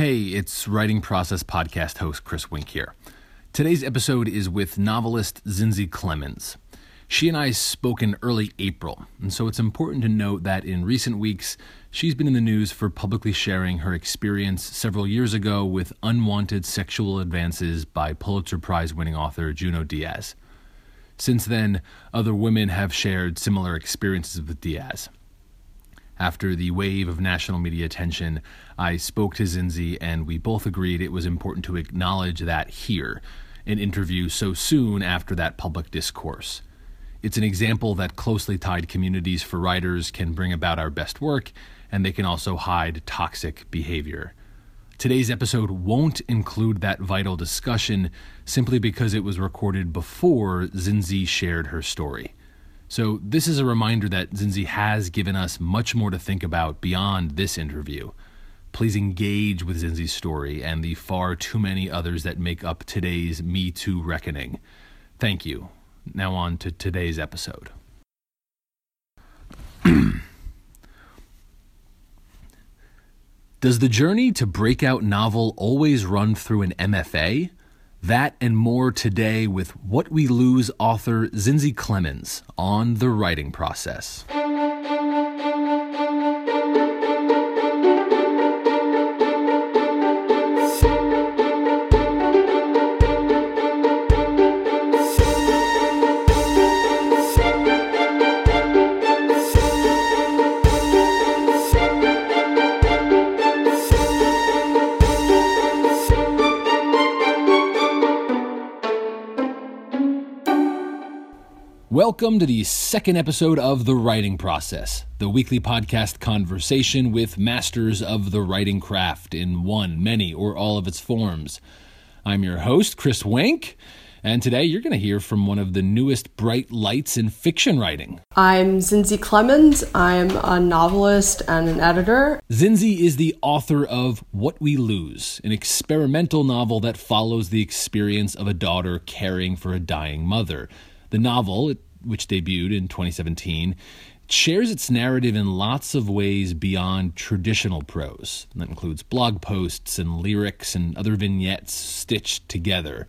Hey, it's Writing Process Podcast host Chris Wink here. Today's episode is with novelist Zinzi Clemmons. She and I spoke in early April, and so it's important to note that in recent weeks, she's been in the news for publicly sharing her experience several years ago with unwanted sexual advances by Pulitzer Prize winning author Junot Diaz. Since then, other women have shared similar experiences with Diaz. After the wave of national media attention, I spoke to Zinzi and we both agreed it was important to acknowledge that here, an interview so soon after that public discourse. It's an example that closely tied communities for writers can bring about our best work, and they can also hide toxic behavior. Today's episode won't include that vital discussion simply because it was recorded before Zinzi shared her story. So, this is a reminder that Zinzi has given us much more to think about beyond this interview. Please engage with Zinzi's story and the far too many others that make up today's Me Too reckoning. Thank you. Now, on to today's episode. Does the journey to breakout novel always run through an MFA? That and more today with What We Lose author Zinzi Clemmons on the writing process. Welcome to the second episode of The Writing Process, the weekly podcast conversation with masters of the writing craft in one, many, or all of its forms. I'm your host, Chris Wink, and today you're going to hear from one of the newest bright lights in fiction writing. I'm Zinzi Clemmons. I'm a novelist and an editor. Zinzi is the author of What We Lose, an experimental novel that follows the experience of a daughter caring for a dying mother. The novel, which debuted in 2017, shares its narrative in lots of ways beyond traditional prose. That includes blog posts and lyrics and other vignettes stitched together.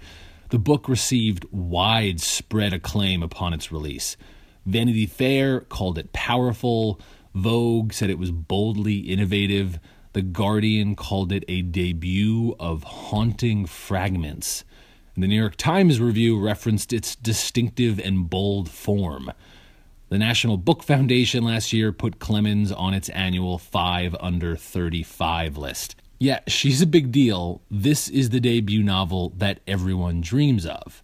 The book received widespread acclaim upon its release. Vanity Fair called it powerful, Vogue said it was boldly innovative, The Guardian called it a debut of haunting fragments. The New York Times review referenced its distinctive and bold form. The National Book Foundation last year put Clemmons on its annual 5 under 35 list. Yeah, she's a big deal. This is the debut novel that everyone dreams of.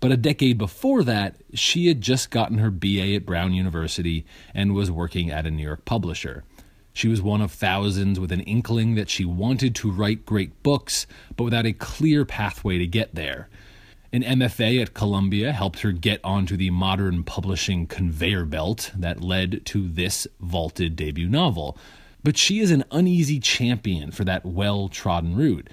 But a decade before that, she had just gotten her BA at Brown University and was working at a New York publisher. She was one of thousands with an inkling that she wanted to write great books, but without a clear pathway to get there. An MFA at Columbia helped her get onto the modern publishing conveyor belt that led to this vaulted debut novel. But she is an uneasy champion for that well trodden route.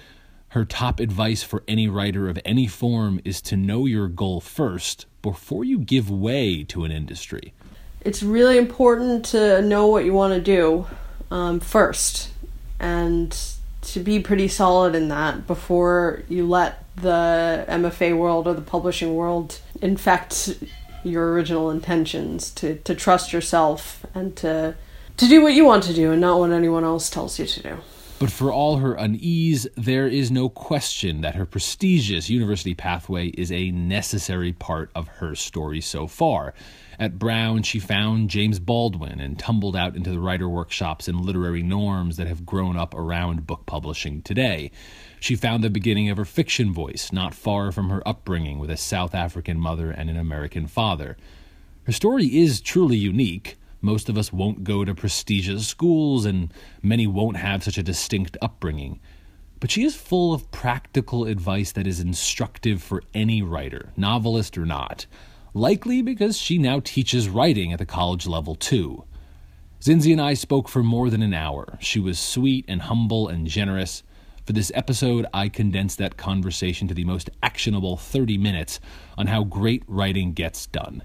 Her top advice for any writer of any form is to know your goal first before you give way to an industry. It's really important to know what you want to do um, first and to be pretty solid in that before you let the MFA world or the publishing world infect your original intentions to, to trust yourself and to to do what you want to do and not what anyone else tells you to do. But for all her unease, there is no question that her prestigious university pathway is a necessary part of her story so far. At Brown, she found James Baldwin and tumbled out into the writer workshops and literary norms that have grown up around book publishing today. She found the beginning of her fiction voice, not far from her upbringing with a South African mother and an American father. Her story is truly unique. Most of us won't go to prestigious schools, and many won't have such a distinct upbringing. But she is full of practical advice that is instructive for any writer, novelist or not likely because she now teaches writing at the college level too. Zinzi and I spoke for more than an hour. She was sweet and humble and generous. For this episode, I condensed that conversation to the most actionable 30 minutes on how great writing gets done.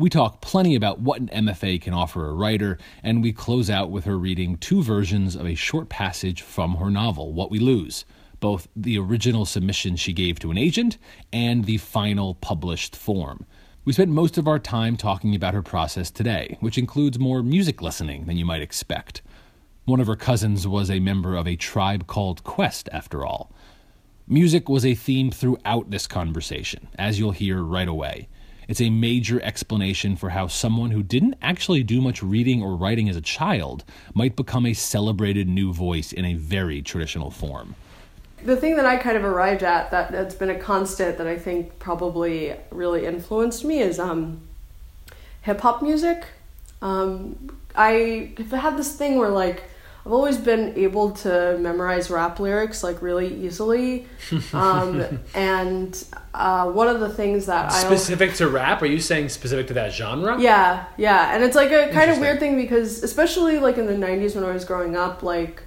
We talk plenty about what an MFA can offer a writer, and we close out with her reading two versions of a short passage from her novel, What We Lose both the original submission she gave to an agent and the final published form. We spent most of our time talking about her process today, which includes more music listening than you might expect. One of her cousins was a member of a tribe called Quest, after all. Music was a theme throughout this conversation, as you'll hear right away. It's a major explanation for how someone who didn't actually do much reading or writing as a child might become a celebrated new voice in a very traditional form. The thing that I kind of arrived at that that's been a constant that I think probably really influenced me is um, hip hop music. Um, I have had this thing where like I've always been able to memorize rap lyrics like really easily, um, and uh, one of the things that specific I specific to rap. Are you saying specific to that genre? Yeah, yeah, and it's like a kind of weird thing because especially like in the '90s when I was growing up, like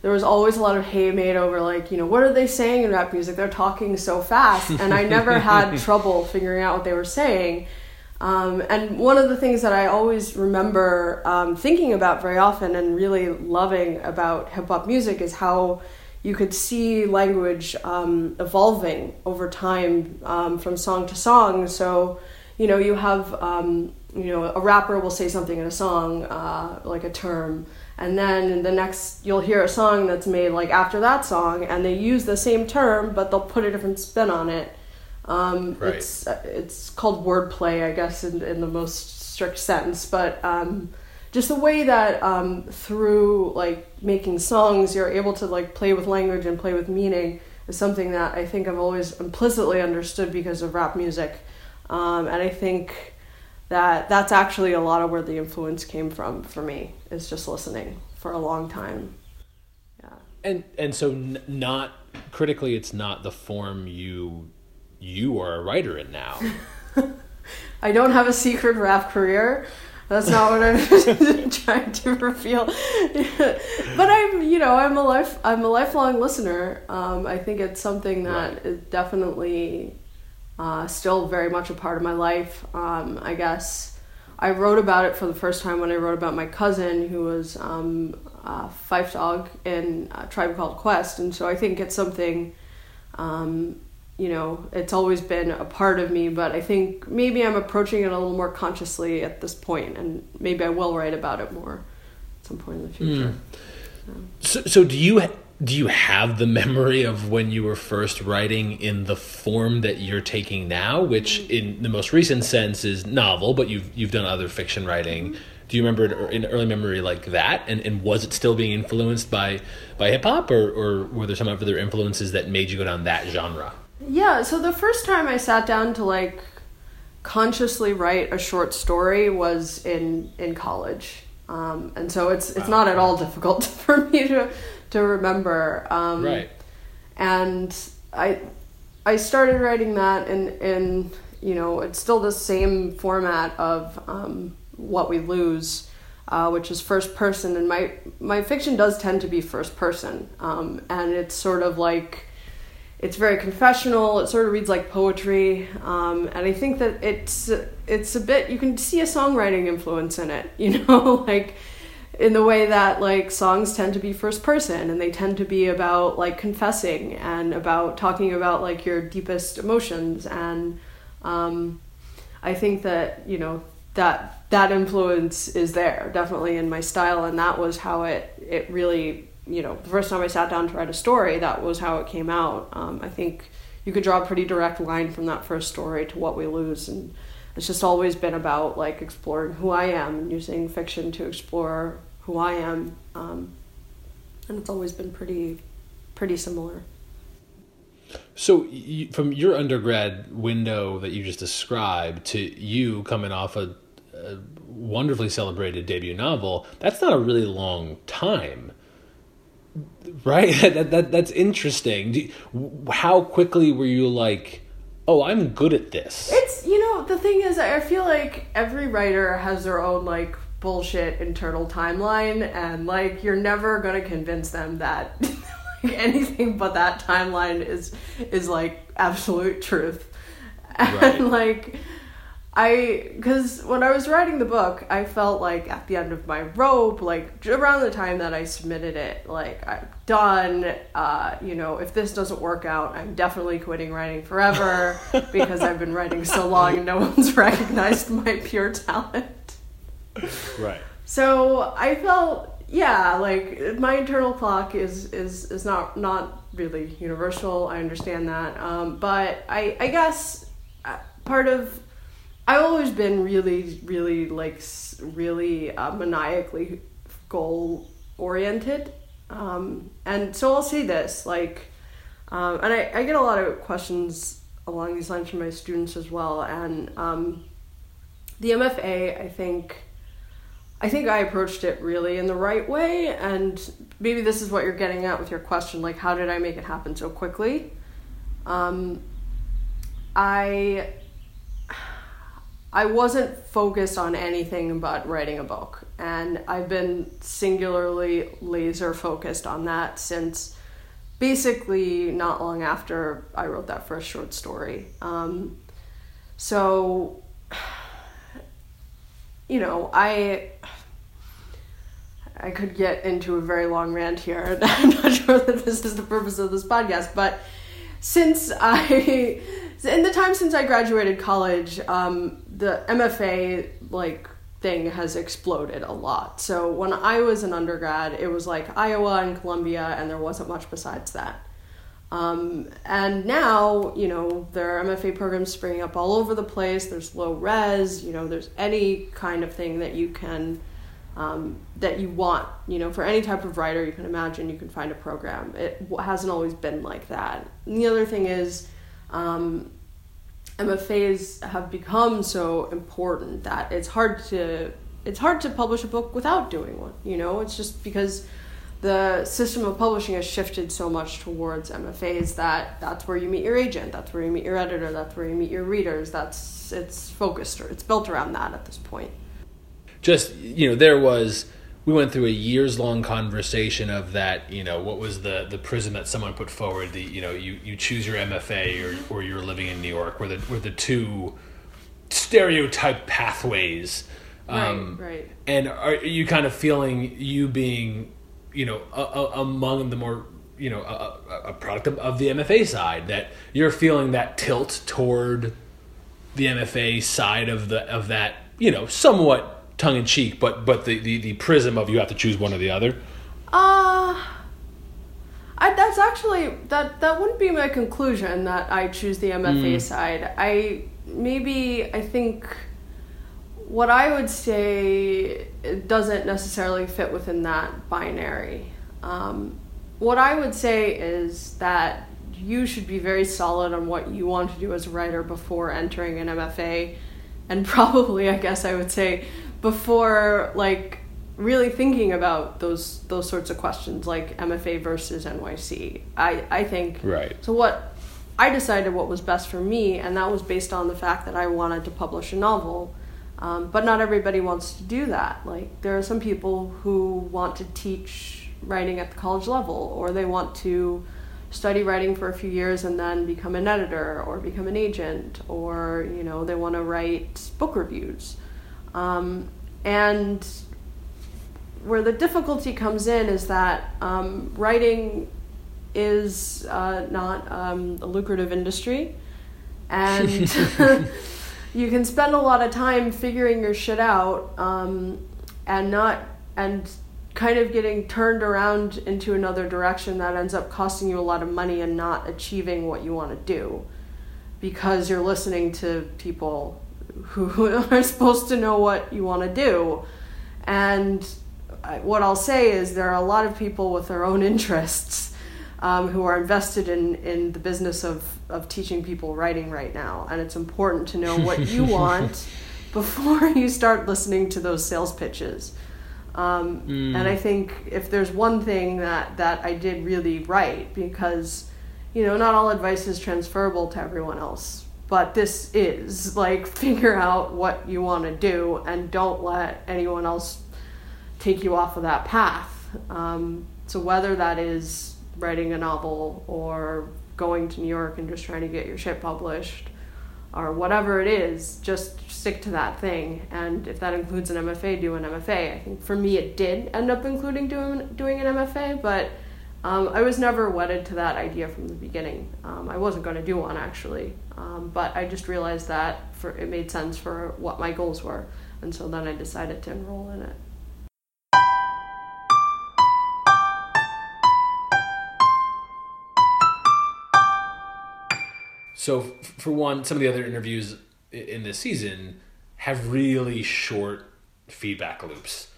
there was always a lot of hay made over like you know what are they saying in rap music? They're talking so fast. And i never had trouble figuring out what they were saying um, and one of the things that i always remember um, thinking about very often and really loving about hip-hop music is how you could see language um, evolving over time um, from song to song. So you know you have um, you know a rapper will say something in a song uh, like a term and then the next you'll hear a song that's made like after that song and they use the same term but they'll put a different spin on it um, right. it's it's called wordplay i guess in, in the most strict sense but um, just the way that um, through like making songs you're able to like play with language and play with meaning is something that i think i've always implicitly understood because of rap music. Um, and i think that that's actually a lot of where the influence came from for me is just listening for a long time. Yeah. And and so n- not critically it's not the form you you are a writer in now i don't have a secret rap career that's not what I'm trying to reveal. but I'm, you know, I'm a life, I'm a lifelong listener. Um, I think it's something that right. is definitely uh, still very much a part of my life. Um, I guess I wrote about it for the first time when I wrote about my cousin who was um, a Phife Dawg in a tribe called Quest, and so I think it's something. Um, you know, it's always been a part of me, but I think maybe I'm approaching it a little more consciously at this point, and maybe I will write about it more at some point in the future. Mm. So, so do you do you have the memory of when you were first writing in the form that you're taking now which mm-hmm. in the most recent sense is novel but you've you've done other fiction writing? Mm-hmm. Do you remember er, in early memory like that? And, and was it still being influenced by by hip-hop or, or were there some other influences that made you go down that genre yeah so the first time i sat down to like consciously write a short story was in in college um, and so it's it's wow. not at all difficult for me to to remember. Um, right. And I I started writing that in in you know it's still the same format of um, what we lose. Uh, which is first person, and my my fiction does tend to be first person, um, and it's sort of like it's very confessional. It sort of reads like poetry, um, and I think that it's it's a bit you can see a songwriting influence in it. You know, like in the way that like songs tend to be first person and they tend to be about like confessing and about talking about like your deepest emotions and um, i think that you know that that influence is there definitely in my style and that was how it it really you know the first time i sat down to write a story that was how it came out. Um, i think you could draw a pretty direct line from that first story to what we lose and it's just always been about like exploring who I am and using fiction to explore who I am, um, and it's always been pretty pretty similar. So, you, from your undergrad window that you just described to you coming off a, a wonderfully celebrated debut novel, that's not a really long time right? That, that that's interesting. How quickly were you like oh i'm good at this it's you know the thing is i feel like every writer has their own like bullshit internal timeline and like you're never going to convince them that like, anything but that timeline is is like absolute truth. And right. like I because when I was writing the book, I felt like at the end of my rope, like around the time that I submitted it, like I'm done. Uh, you know, if this doesn't work out, I'm definitely quitting writing forever because I've been writing so long and no one's recognized my pure talent. Right. So I felt, yeah, like my internal clock is is is not not really universal. I understand that, um, but I I guess uh, part of I've always been really, really like really uh, maniacally goal oriented, um, and so I'll say this like, um, and I, I get a lot of questions along these lines from my students as well, and um, the MFA I think. I think I approached it really in the right way, and maybe this is what you're getting at with your question like, how did I make it happen so quickly? Um, I I wasn't focused on anything but writing a book. And I've been singularly laser focused on that since basically not long after I wrote that first short story. Um, so, you know, I. I could get into a very long rant here. I'm not sure that this is the purpose of this podcast, but since I, in the time since I graduated college, um, the MFA like thing has exploded a lot. So when I was an undergrad, it was like Iowa and Columbia, and there wasn't much besides that. Um, and now, you know, there are MFA programs springing up all over the place. There's low res, you know, there's any kind of thing that you can, um, that you want, you know, for any type of writer you can imagine, you can find a program. It hasn't always been like that. And the other thing is, um, MFAs have become so important that it's hard to it's hard to publish a book without doing one. You know, it's just because the system of publishing has shifted so much towards MFAs that that's where you meet your agent, that's where you meet your editor, that's where you meet your readers. That's it's focused or it's built around that at this point. Just you know, there was we went through a years long conversation of that you know what was the the prism that someone put forward the you know you you choose your MFA or or you're living in New York were the were the two stereotype pathways um, right, right. And are you kind of feeling you being, you know, a, a, among the more, you know, a, a product of, of, the MFA side that you're feeling that tilt toward the MFA side of the of that, you know, somewhat tongue in cheek, but but the, the, the prism of you have to choose one or the other? Uh I, that's actually that that wouldn't be my conclusion that I choose the MFA mm. side. I maybe I think what I would say doesn't necessarily fit within that binary. Um, what I would say is that you should be very solid on what you want to do as a writer before entering an MFA, and probably I guess I would say before like really thinking about those those sorts of questions like MFA versus NYC. I I think right. So what I decided what was best for me, and that was based on the fact that I wanted to publish a novel. Um, but not everybody wants to do that. Like there are some people who want to teach writing at the college level, or they want to study writing for a few years and then become an editor or become an agent, or you know they want to write book reviews. Um, and where the difficulty comes in is that um, writing is uh, not um, a lucrative industry, and you can spend a lot of time figuring your shit out um, and not and kind of getting turned around into another direction that ends up costing you a lot of money and not achieving what you want to do because you're listening to people who are supposed to know what you want to do. And what I'll say is there are a lot of people with their own interests um, who are invested in, in the business of, of teaching people writing right now. And it's important to know what you want before you start listening to those sales pitches. Um, mm. And I think if there's one thing that, that I did really right, because, you know, not all advice is transferable to everyone else but this is like figure out what you want to do and don't let anyone else take you off of that path um, so whether that is writing a novel or going to new york and just trying to get your shit published or whatever it is, just stick to that thing. And if that includes an MFA, do an MFA. I think for me it did end up including doing doing an MFA, but um, I was never wedded to that idea from the beginning. Um, I wasn't going to do one actually, um, but I just realized that for it made sense for what my goals were, and so then I decided to enroll in it. So, for one, some of the other interviews in this season have really short feedback loops.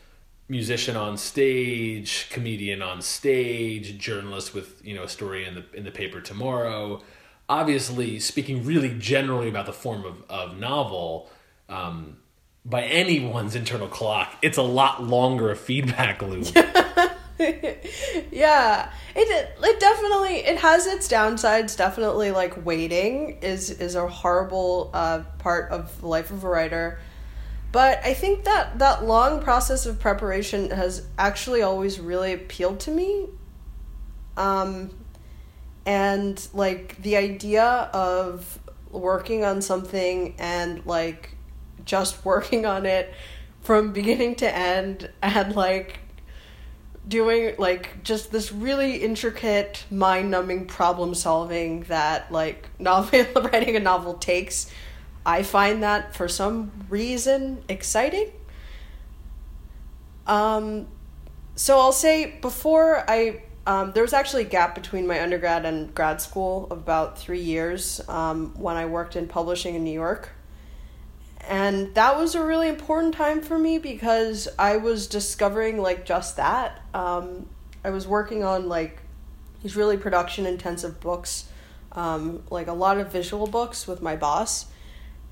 Musician on stage, comedian on stage, journalist with you know a story in the in the paper tomorrow. Obviously, speaking really generally about the form of of novel, um, by anyone's internal clock, it's a lot longer a feedback loop. yeah it it definitely it has its downsides definitely like waiting is is a horrible uh, part of the life of a writer but i think that that long process of preparation has actually always really appealed to me um and like the idea of working on something and like just working on it from beginning to end and like doing like just this really intricate mind-numbing problem solving that like novel writing a novel takes i find that for some reason exciting. Um so i'll say before i um, there was actually a gap between my undergrad and grad school of about three years um, when i worked in publishing in new york and that was a really important time for me because I was discovering like just that. Um, I was working on like these really production intensive books, um, like a lot of visual books with my boss.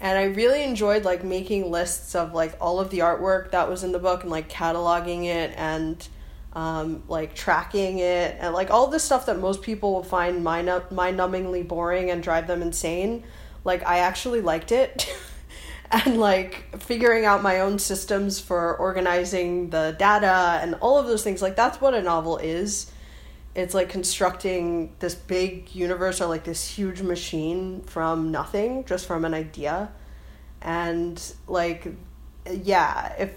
And I really enjoyed like making lists of like all of the artwork that was in the book and like cataloging it and um, like tracking it and like all this stuff that most people will find mind mind numbingly boring and drive them insane. Like I actually liked it. and like figuring out my own systems for organizing the data and all of those things like that's what a novel is it's like constructing this big universe or like this huge machine from nothing just from an idea and like yeah if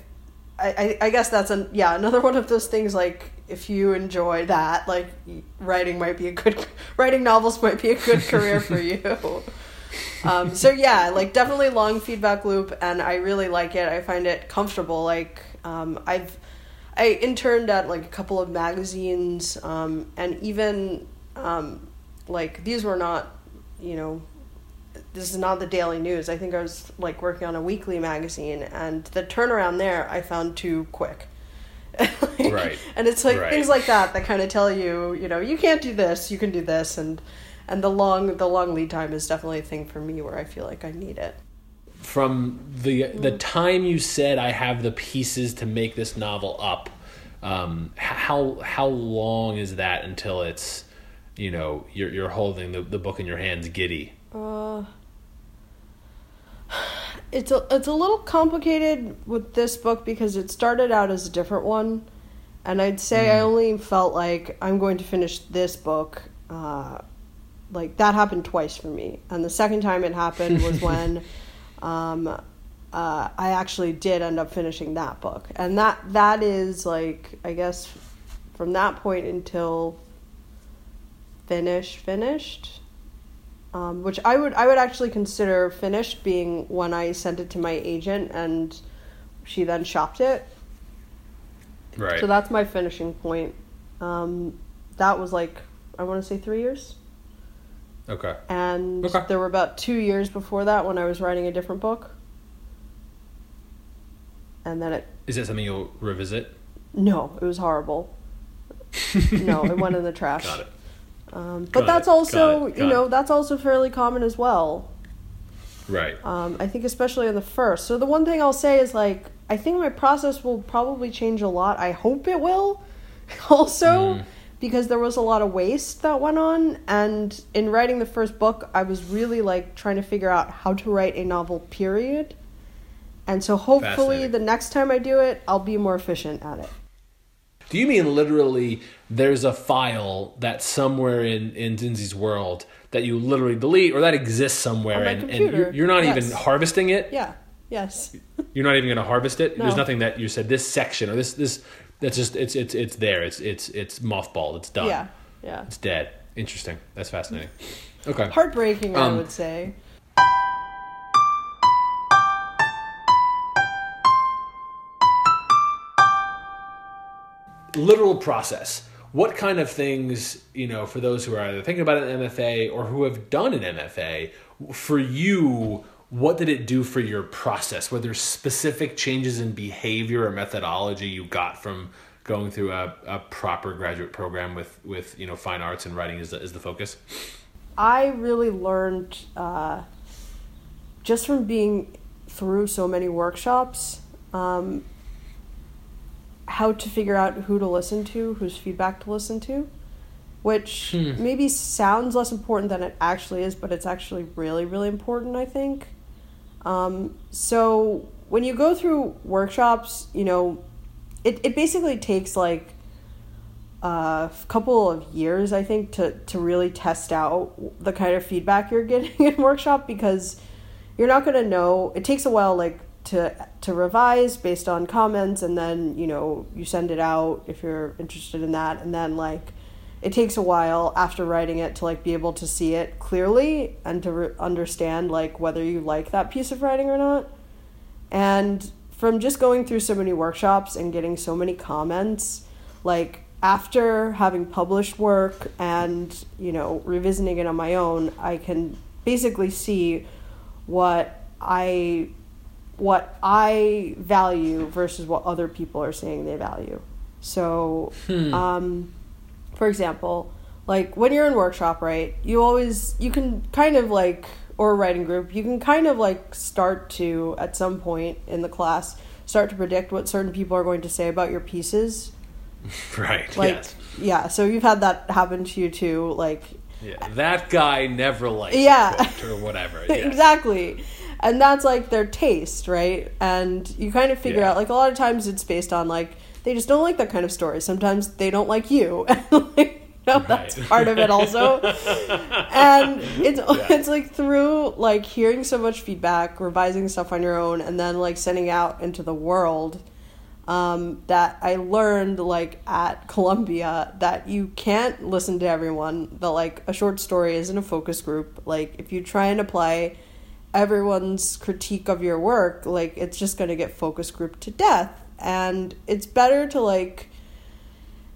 I, I guess that's a yeah another one of those things like if you enjoy that like writing might be a good writing novels might be a good career for you um, so yeah, like definitely long feedback loop, and I really like it. I find it comfortable. Like um, I've I interned at like a couple of magazines, um, and even um, like these were not, you know, this is not the Daily News. I think I was like working on a weekly magazine, and the turnaround there I found too quick. like, right. And it's like right. things like that that kind of tell you, you know, you can't do this, you can do this, and and the long the long lead time is definitely a thing for me where I feel like I need it. From the the time you said I have the pieces to make this novel up, um, how how long is that until it's you know you're you're holding the, the book in your hands giddy? Uh, it's a it's a little complicated with this book because it started out as a different one, and I'd say mm. I only felt like I'm going to finish this book uh, like that happened twice for me and the second time it happened was when um, uh, i actually did end up finishing that book and that that is like i guess from that point until finish finished um, which i would i would actually consider finished being when i sent it to my agent and she then shopped it right so that's my finishing point um, that was like i want to say three years Okay. And okay. there were about two years before that when I was writing a different book. And then it. Is that something you'll revisit? No, it was horrible. no, it went in the trash. Got it. Um, but Got that's it. also, you know, it. that's also fairly common as well. Right. Um, I think especially in the first. So the one thing I'll say is like, I think my process will probably change a lot. I hope it will. also. Mm because there was a lot of waste that went on and in writing the first book i was really like trying to figure out how to write a novel period and so hopefully the next time i do it i'll be more efficient at it Do you mean literally there's a file that's somewhere in, in Zinzi's world that you literally delete or that exists somewhere and, and you're, you're not yes. even harvesting it? Yeah. Yes. You're not even going to harvest it? There's nothing that you said this section or this this that's just it's it's it's there. It's it's it's mothballed. It's done. Yeah. Yeah. It's dead. Interesting. That's fascinating. Okay. Heartbreaking, I Um, would say. Literal process. What kind of things, you know, for those who are either thinking about an MFA or who have done an MFA, for you, what did it do for your process? Were there specific changes in behavior or methodology you got from going through a, a proper graduate program with, with, you know, fine arts and writing is the, is the focus? I really learned uh, just from being through so many workshops um, how to figure out who to listen to, whose feedback to listen to, which maybe sounds less important than it actually is, but it's actually really, really important, I think. Um, so when you go through workshops, you know, it, it basically takes like a couple of years, I think, to, to really test out the kind of feedback you're getting in workshop because you're not going to know. It takes a while, like, to to revise based on comments and then you know you send it out if you're interested in that. And then like it takes a while after writing it to like be able to see it clearly and to re- understand like whether you like that piece of writing or not. And from just going through so many workshops and getting so many comments like after having published work and you know revisiting it on my own i can basically see what i what I value versus what other people are saying they value. So, um, for example, like when you're in workshop, right? You always you can kind of like or a writing group, you can kind of like start to at some point in the class start to predict what certain people are going to say about your pieces. Right. Like yes. yeah, so you've had that happen to you too, like Yeah. That guy never likes Yeah. or whatever. Yes. exactly and that's like their taste right and you kind of figure Yeah. out like a lot of times it's based on like they just don't like that kind of story sometimes they don't like you and like you know, that's part of it also and it's it's like through like hearing so much feedback revising stuff on your own and then like sending out into the world um, that I learned like at Columbia that you can't listen to everyone. That like a short story isn't a focus group. Like if you try and apply everyone's critique of your work, like it's just gonna get focus grouped to death. And it's better to like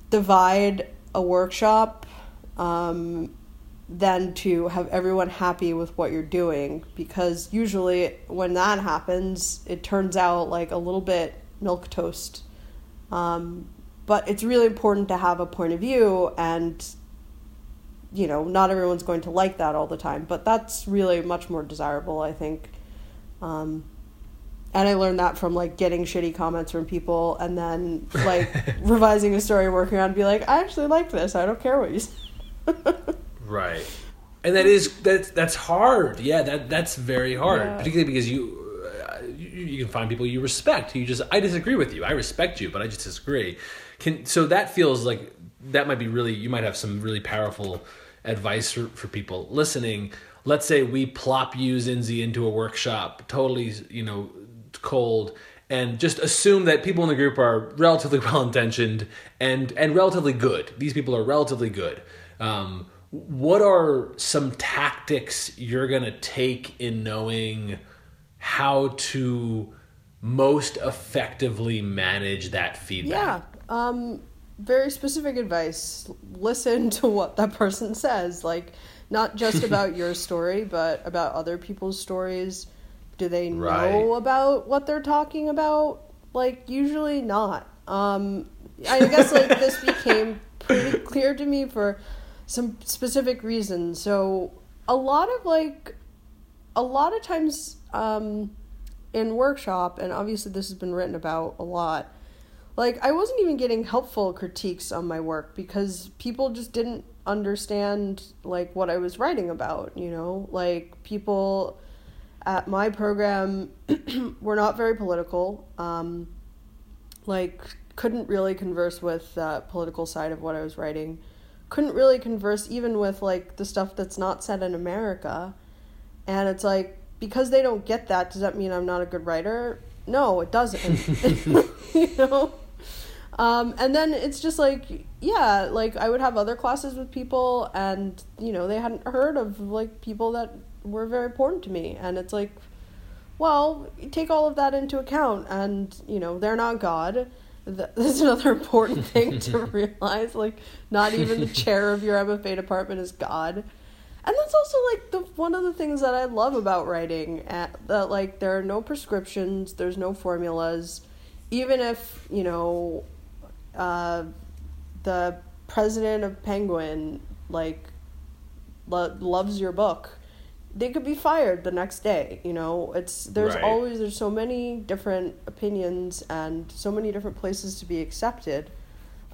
divide a workshop um, than to have everyone happy with what you're doing because usually when that happens it turns out like a little bit milk toast um, but it's really important to have a point of view and you know not everyone's going to like that all the time but that's really much more desirable i think um, and i learned that from like getting shitty comments from people and then like revising a story working on be like i actually like this i don't care what you say Right. And that is that's that's hard. Yeah, that that's very hard, Yeah. particularly because you, uh, you you can find people you respect. You just I disagree with you. I respect you, but I just disagree. Can so that feels like that might be really you might have some really powerful advice for, for people listening. Let's say we plop you Zinzi into a workshop, totally you know cold, and just assume that people in the group are relatively well intentioned and and relatively good. These people are relatively good. Um, what are some tactics you're to take in knowing how to most effectively manage that feedback? Yeah. Um, very specific advice. Listen to what that person says. Like, not just about your story, but about other people's stories. Do they know Right. about what they're talking about? Like, usually not. Um, I guess, like, this became pretty clear to me for some specific reasons. So, a lot of, like, a lot of times um, in workshop, and obviously this has been written about a lot, like I wasn't even getting helpful critiques on my work because people just didn't understand like what I was writing about, you know? Like people at my program were not very political. Um like couldn't really converse with the political side of what I was writing. Couldn't really converse even with like the stuff that's not set in America. And it's like because they don't get that, does that mean I'm not a good writer? No, it doesn't. you know? Um, and then it's just like, yeah, like I would have other classes with people, and you know they hadn't heard of like people that were very important to me, and it's like, well, take all of that into account, and you know they're not God. That's another important thing to realize. Like, not even the chair of your MFA department is God, and that's also like the one of the things that I love about writing. At, that like there are no prescriptions, there's no formulas, even if you know uh, the president of Penguin like lo- loves your book, they could be fired the next day. You know, it's there's Right. always there's so many different opinions and so many different places to be accepted.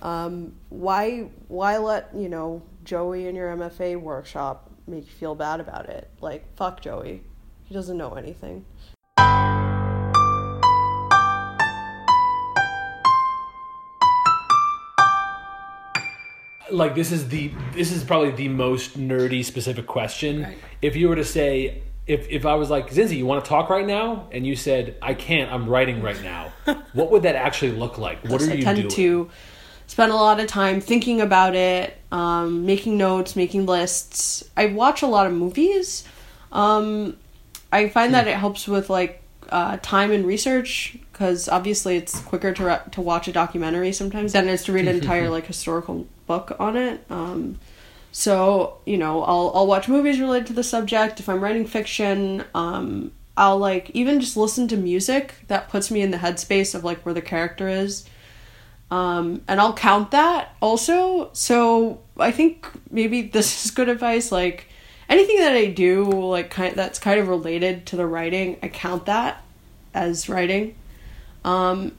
Um, why why let you know Joey in your MFA workshop make you feel bad about it? Like fuck Joey, he doesn't know anything. Like this is the this is probably the most nerdy specific question. Right. If you were to say if if I was like Zinzi, you want to talk right now, and you said I can't, I'm writing right now. what would that actually look like? What are I you tend doing? to spend a lot of time thinking about it, um, making notes, making lists. I watch a lot of movies. Um, I find that it helps with like uh, time and research because obviously it's quicker to re- to watch a documentary sometimes than it is to read an entire like historical book on it. Um, so you know, I'll I'll watch movies related to the subject. If I'm writing fiction, um, I'll like even just listen to music that puts me in the headspace of like where the character is. Um, and I'll count that also. So I think maybe this is good advice. Like anything that I do, like kind that's kind of related to the writing, I count that as writing. Um,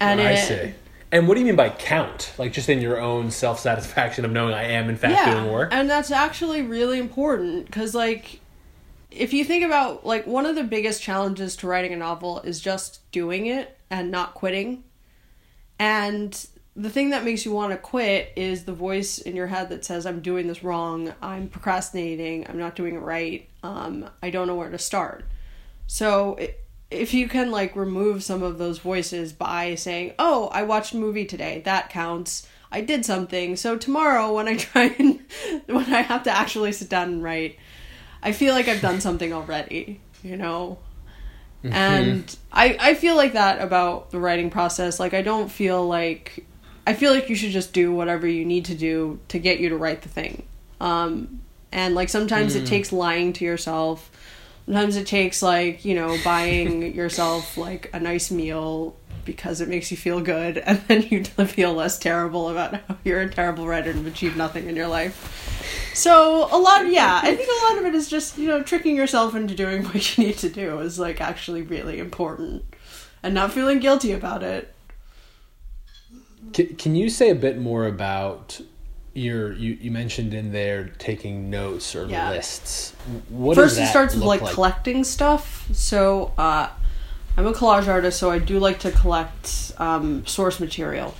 and I it, see. And what do you mean by count? Like just in your own self satisfaction of knowing I am in fact doing work? And that's actually really important because, like, if you think about, like, one of the biggest challenges to writing a novel is just doing it and not quitting. And the thing that makes you want to quit is the voice in your head that says, I'm doing this wrong, I'm procrastinating, I'm not doing it right, um, I don't know where to start. So, i if you can like remove some of those voices by saying, "Oh, I watched a movie today. That counts. I did something." So tomorrow when I try and when I have to actually sit down and write, I feel like I've done something already, you know? And I I feel like that about the writing process. Like I don't feel like I feel like you should just do whatever you need to do to get you to write the thing. Um and like sometimes it takes lying to yourself. Sometimes it takes like, you know, buying yourself like a nice meal because it makes you feel good and then you feel less terrible about how you're a terrible writer and have achieved nothing in your life. So a lot yeah, I think a lot of it is just, you know, tricking yourself into doing what you need to do is like actually really important. And not feeling guilty about it. Can, can you say a bit more about your you, you mentioned in there taking notes or Yeah. lists? What First, it starts with look like, collecting stuff. So, uh, I'm a collage artist, so I do like to collect um, source material.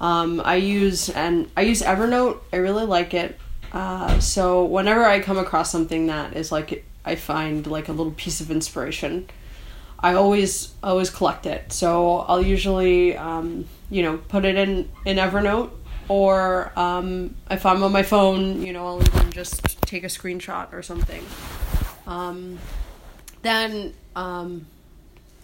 Um, I use and I use Evernote. I really like it. Uh, so whenever I come across something that is like I find like a little piece of inspiration, I always always collect it. So I'll usually um, you know put it in in Evernote, or um, if I'm on my phone, you know I'll even just take a screenshot or something. Um, then um,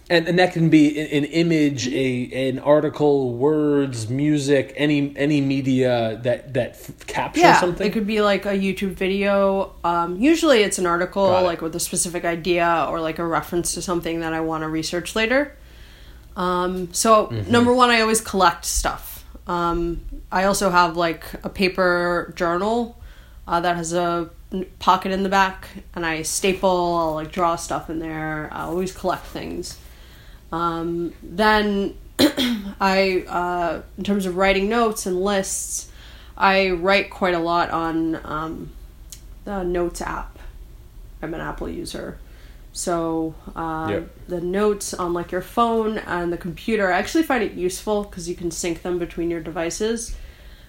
and and that can be an, an image, a an article, words, music, any any media that that f- captures yeah, something. it could be like a YouTube video. Um, usually, it's an article like with a specific idea or like a reference to something that I want to research later. Um, so Mm-hmm. number one, I always collect stuff. Um, I also have like a paper journal uh, that has a pocket in the back, and I staple. I'll like draw stuff in there. I always collect things. Um, then I, uh, in terms of writing notes and lists, I write quite a lot on um, the Notes app. I'm an Apple user. So uh, Yep. the notes on like your phone and the computer, I actually find it useful because you can sync them between your devices.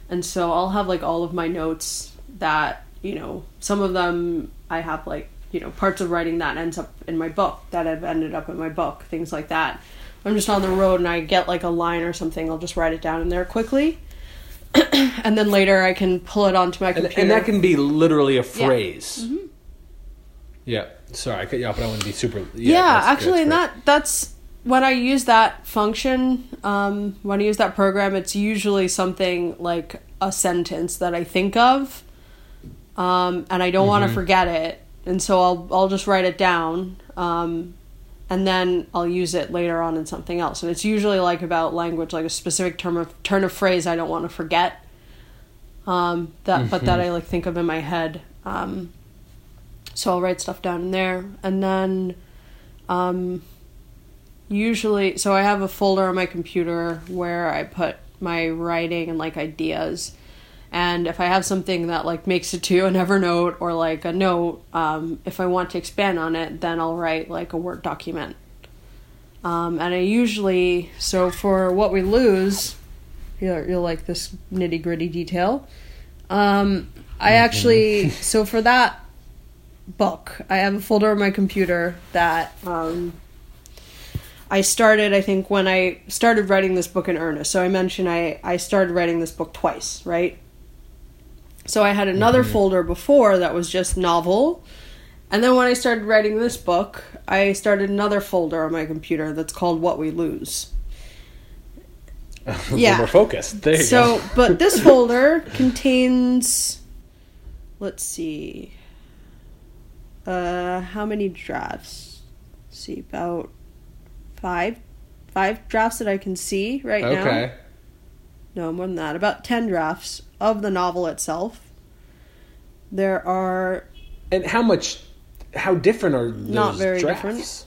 And so I'll have like all of my notes that you know some of them I have like you know parts of writing that ends up in my book that have ended up in my book, things like that. I'm just on the road and I get like a line or something, I'll just write it down in there quickly. and then later I can pull it onto my computer. and that can be literally a Yeah. Mm-hmm. phrase. Yeah. Sorry, I cut you off, but I want to be super. Yeah, yeah, actually and that's that that's when i use that function um, when i use that program it's usually something like a sentence that i think of um, and i don't want to forget it and so i'll i'll just write it down um, and then i'll use it later on in something else and it's usually like about language like a specific term of turn of phrase i don't want to forget um, that but that i like think of in my head um, so i'll write stuff down in there. And then um, usually so i have a folder on my computer where i put my writing and like ideas. And if i have something that like makes it to an evernote or like a note um, if i want to expand on it then i'll write like a word document. Um, and i usually so for what we lose you'll, you'll like this nitty gritty detail. Um, i actually so for that book i have a folder on my computer that um, I started, I think, when I started writing this book in earnest. So I mentioned I, I started writing this book twice, right? So I had another folder before that was just novel. And then when I started writing this book, I started another folder on my computer that's called What We Lose. yeah. more focused. There you So, go. but this folder contains, let's see, uh, how many drafts? Let's see, about five, five drafts that I can see right now. Okay. No, more than that. About ten drafts of the novel itself. There are, And how much? How different are those Not very drafts?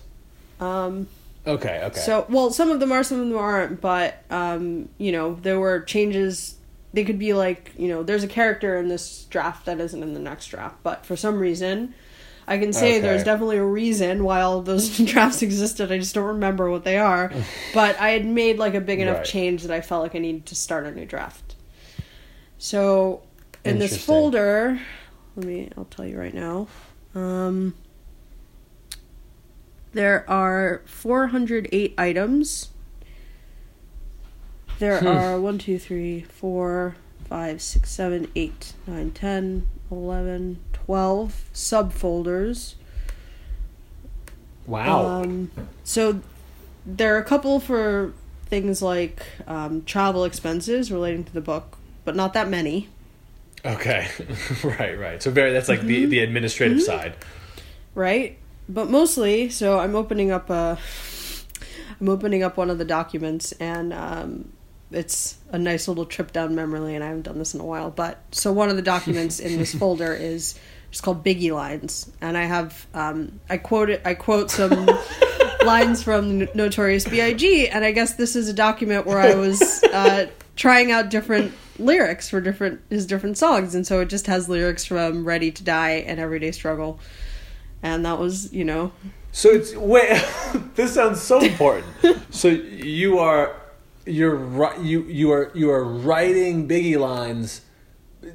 um, Okay. Okay. So, well, some of them are, some of them aren't, but um, you know, there were changes. They could be like, you know, there's a character in this draft that isn't in the next draft, but for some reason, I can say Okay. there's definitely a reason why all those drafts existed. I just don't remember what they are. but I had made like a big enough Right. change that I felt like I needed to start a new draft. So, in this folder, let me, I'll tell you right now. Um, there are 408 items. There Hmm. are 1, 2, 3, 4, 5, 6, 7, 8, 9, 10, 11, 12 subfolders. wow. Um, so there are a couple for things like um, travel expenses relating to the book, but not that many. okay. right. Right. So very. That's like the the administrative side. right? But mostly, so I'm opening up a, I'm opening up one of the documents, and um, it's a nice little trip down memory lane. I haven't done this in a while, but so one of the documents in this folder is just called Biggie Lines, and I have um, I quote it, I quote some lines from Notorious B.I.G. and I guess this is a document where I was uh, trying out different lyrics for different his different songs, and so it just has lyrics from Ready to Die and Everyday Struggle and that was you know So it's wait. this sounds so important. so you are you're ri- you you are you are writing Biggie lines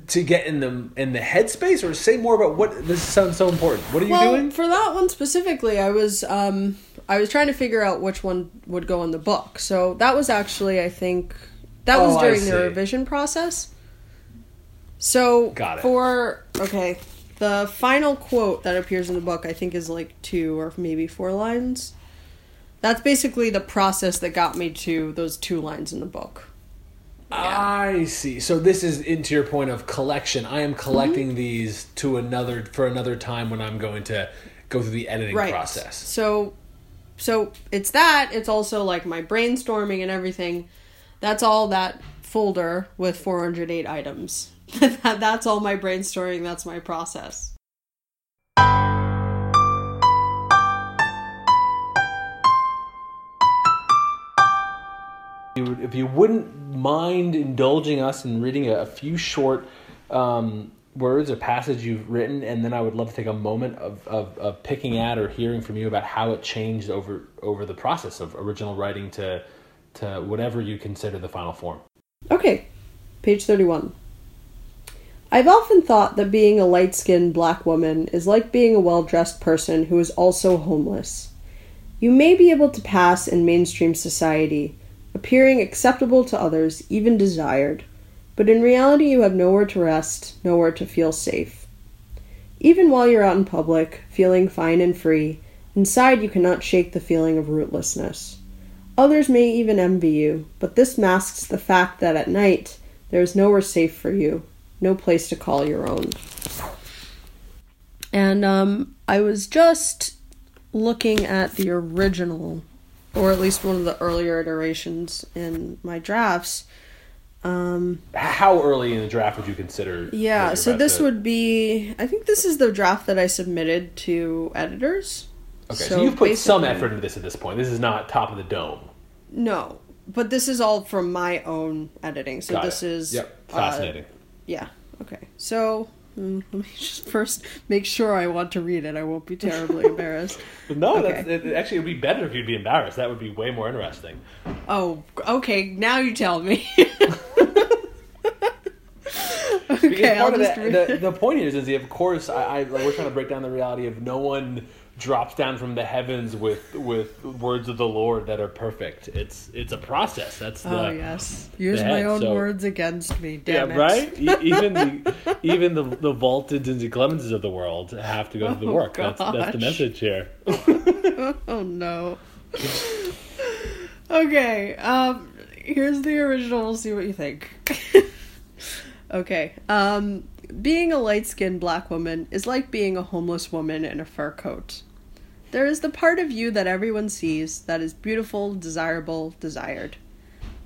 to get in the in the headspace, or say more about what this sounds so important. What are you well doing? for that one specifically i was um i was trying to figure out which one would go in the book so that was actually i think that was Oh, I during the revision process so Got it. for okay the final quote that appears in the book i think is like two or maybe four lines that's basically the process that got me to those two lines in the book I see. So this is into your point of collection. I am collecting Mm-hmm. these to another for another time when I'm going to go through the editing right process. so so it's that it's also like my brainstorming and everything that's all that folder with 408 items that's all my brainstorming that's my process if you wouldn't mind indulging us in reading a, a few short um, words or passage you've written, and then I would love to take a moment of, of, of picking at or hearing from you about how it changed over over the process of original writing to to whatever you consider the final form. Okay, page 31. I've often thought that being a light skinned black woman is like being a well dressed person who is also homeless. You may be able to pass in mainstream society, appearing acceptable to others, even desired, but in reality you have nowhere to rest, nowhere to feel safe. Even while you're out in public, feeling fine and free, inside you cannot shake the feeling of rootlessness. Others may even envy you, but this masks the fact that at night there is nowhere safe for you, no place to call your own. And um, I was just looking at the original, or at least one of the earlier iterations in my drafts. Um, How early in the draft would you consider? yeah, so this to- would be. I think this is the draft that I submitted to editors. Okay, so, you've put some effort into this at this point. This is not top of the dome. No, but this is all from my own editing. So Got this it. is yep, uh, fascinating. Yeah. Okay. So mm, let me just first make sure I want to read it. I won't be terribly embarrassed. no, okay. that's, it, actually, it would be better if you'd be embarrassed. That would be way more interesting. Oh, okay. Now you tell me. Okay, I'll of just the, read the, it. the point is, is of course, I, I like we're trying to break down the reality of no one drops down from the heavens with with words of the Lord that are perfect. It's it's a process. That's the Oh yes, use my own so- words against me. yeah it. right. E- even the even the the vaulted and Clemmonses of the world have to go through the Oh, work. That's that's the message here. Oh no. okay. Um. Here's the original. We'll see what you think. okay. Um. Being a light skinned black woman is like being a homeless woman in a fur coat. There is the part of you that everyone sees that is beautiful, desirable, desired.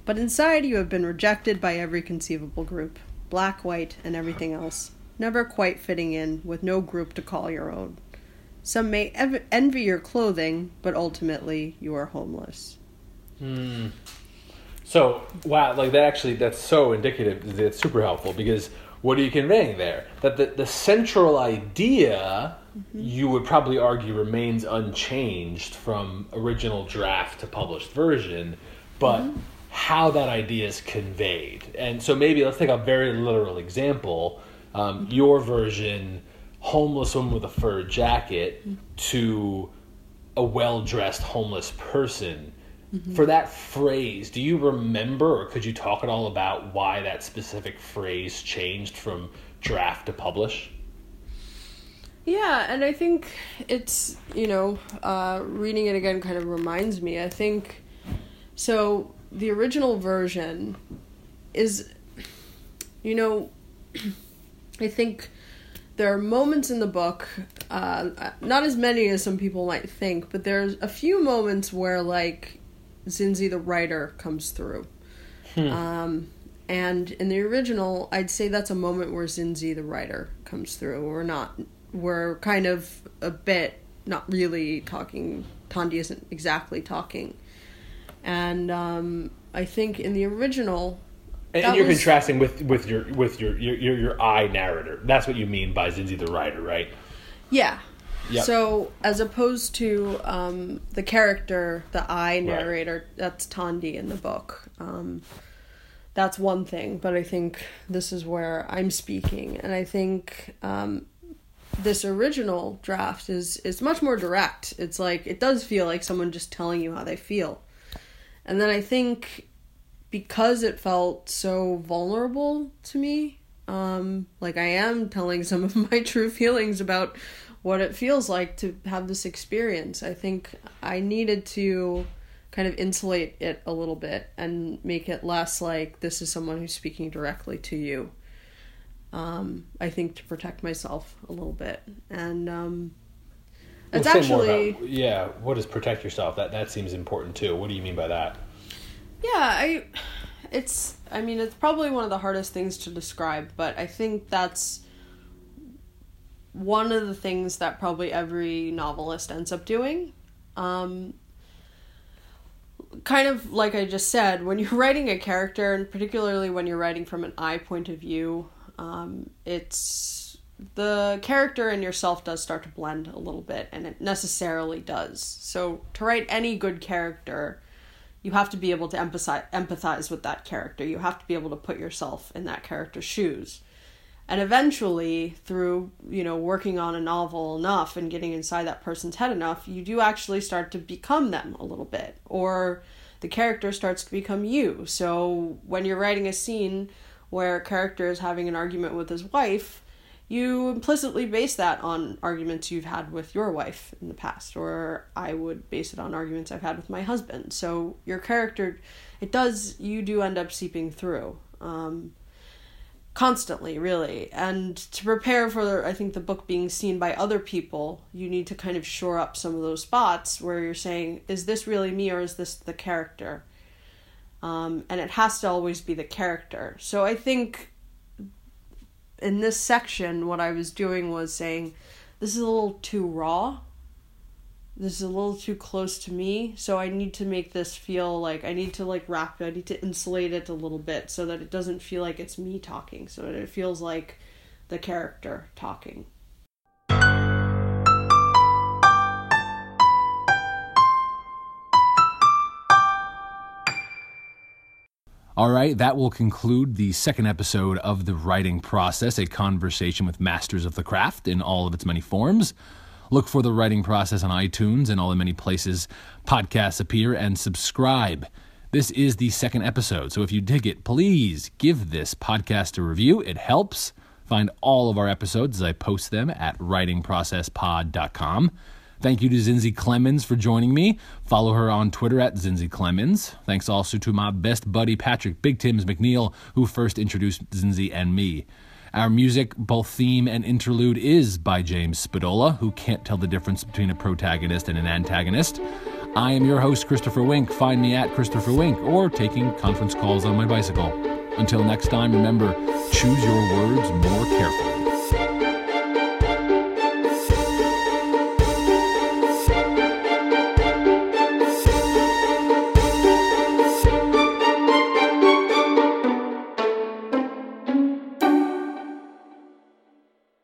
But inside you have been rejected by every conceivable group black, white, and everything else, never quite fitting in, with no group to call your own. Some may ev- envy your clothing, but ultimately you are homeless. Hmm. So wow, like that actually that's so indicative. It's super helpful because what are you conveying there? That the, the central idea mm-hmm. you would probably argue remains unchanged from original draft to published version, but mm-hmm. how that idea is conveyed. And so maybe let's take a very literal example. Um, mm-hmm. your version, homeless woman with a fur jacket, to a well dressed homeless person. For that phrase, do you remember or could you talk at all about why that specific phrase changed from draft to publish? Yeah, and I think it's, you know, uh, reading it again kind of reminds me. I think so. The original version is, you know, I think there are moments in the book, uh, not as many as some people might think, but there's a few moments where, like, Zinzi the writer comes through. Um, and in the original, I'd say that's a moment where Zinzi the writer comes through. We're not, we're kind of a bit not really talking. Thandi isn't exactly talking, and um, I think in the original, And, and you're was- contrasting with, with your with your, your your your I narrator. That's what you mean by Zinzi the writer, right? yeah. Yep. So as opposed to um, the character, the I narrator, that's Thandi in the book. Um, that's one thing, but I think this is where I'm speaking, and I think um, this original draft is is much more direct. It's like it does feel like someone just telling you how they feel, and then I think because it felt so vulnerable to me, um, like I am telling some of my true feelings about what it feels like to have this experience. I think I needed to kind of insulate it a little bit and make it less like this is someone who's speaking directly to you. Um, I think to protect myself a little bit, and um, it's Well, say more actually about- yeah. What does protect yourself? That that seems important too. What do you mean by that? Yeah, I it's I mean it's probably one of the hardest things to describe, but I think that's one of the things that probably every novelist ends up doing. Um kind of like I just said, when you're writing a character and particularly when you're writing from an I point of view, um it's the character and yourself does start to blend a little bit, and it necessarily does. So, to write any good character, you have to be able to empathize, empathize with that character. You have to be able to put yourself in that character's shoes. And eventually, through, you know, working on a novel enough and getting inside that person's head enough, you do actually start to become them a little bit. Or the character starts to become you. So, when you're writing a scene where a character is having an argument with his wife, you implicitly base that on arguments you've had with your wife in the past, or I would base it on arguments I've had with my husband. So your character, it does, you do end up seeping through. Um, constantly really. And to prepare for i think the book being seen by other people you need to kind of shore up some of those spots where you're saying is this really me or is this the character? Um, and it has to always be the character. So i think in this section, what I was doing was saying, this is a little too raw. This is a little too close to me, so I need to make this feel like I need to like wrap it. I need to insulate it a little bit so that it doesn't feel like it's me talking, so that it feels like the character talking. All right, that will conclude the second episode of the writing process, a conversation with masters of the craft in all of its many forms. Look for the writing process on iTunes and all the many places podcasts appear and subscribe. This is the second episode, so if you dig it, please give this podcast a review. It helps. Find all of our episodes as I post them at writingprocesspod.com. Thank you to Zinzi Clemmons for joining me. Follow her on Twitter at Zinzi Clemmons. Thanks also to my best buddy Patrick Big Tims McNeil, who first introduced Zinzi and me. Our music, both theme and interlude, is by James Spadola, who can't tell the difference between a protagonist and an antagonist. I am your host, Christopher Wink. Find me at Christopher Wink or taking conference calls on my bicycle. Until next time, remember choose your words more carefully.